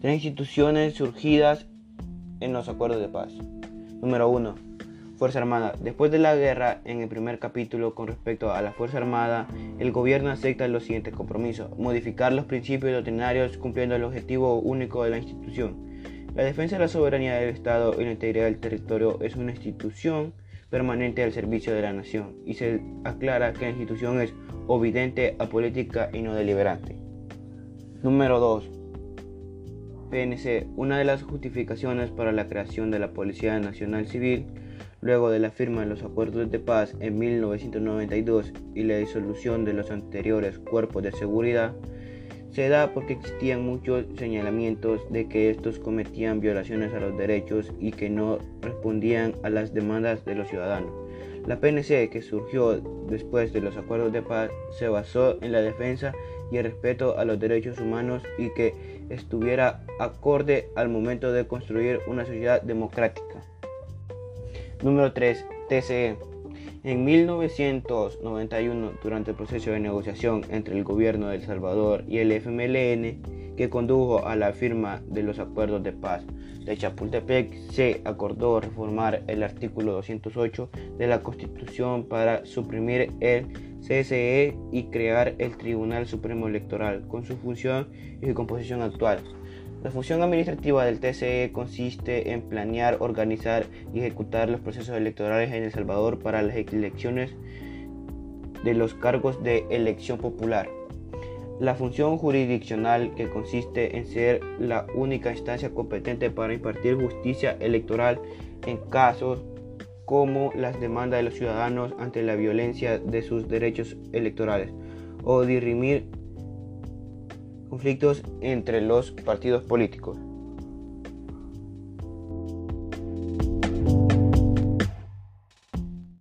Tres instituciones surgidas en los acuerdos de paz. Número 1. Fuerza Armada. Después de la guerra, en el primer capítulo con respecto a la Fuerza Armada, el gobierno acepta los siguientes compromisos. Modificar los principios doctrinarios cumpliendo el objetivo único de la institución. La defensa de la soberanía del Estado y la integridad del territorio es una institución permanente al servicio de la nación y se aclara que la institución es obediente, apolítica y no deliberante. Número 2. PNC, una de las justificaciones para la creación de la Policía Nacional Civil Luego de la firma de los acuerdos de paz en 1992 y la disolución de los anteriores cuerpos de seguridad, se da porque existían muchos señalamientos de que estos cometían violaciones a los derechos y que no respondían a las demandas de los ciudadanos. La PNC, que surgió después de los acuerdos de paz, se basó en la defensa y el respeto a los derechos humanos y que estuviera acorde al momento de construir una sociedad democrática. Número 3. TCE. En 1991, durante el proceso de negociación entre el gobierno de El Salvador y el FMLN, que condujo a la firma de los acuerdos de paz de Chapultepec, se acordó reformar el artículo 208 de la Constitución para suprimir el CSE y crear el Tribunal Supremo Electoral con su función y su composición actual. La función administrativa del TCE consiste en planear, organizar y ejecutar los procesos electorales en El Salvador para las elecciones de los cargos de elección popular. La función jurisdiccional, que consiste en ser la única instancia competente para impartir justicia electoral en casos como las demandas de los ciudadanos ante la violencia de sus derechos electorales o dirimir conflictos entre los partidos políticos.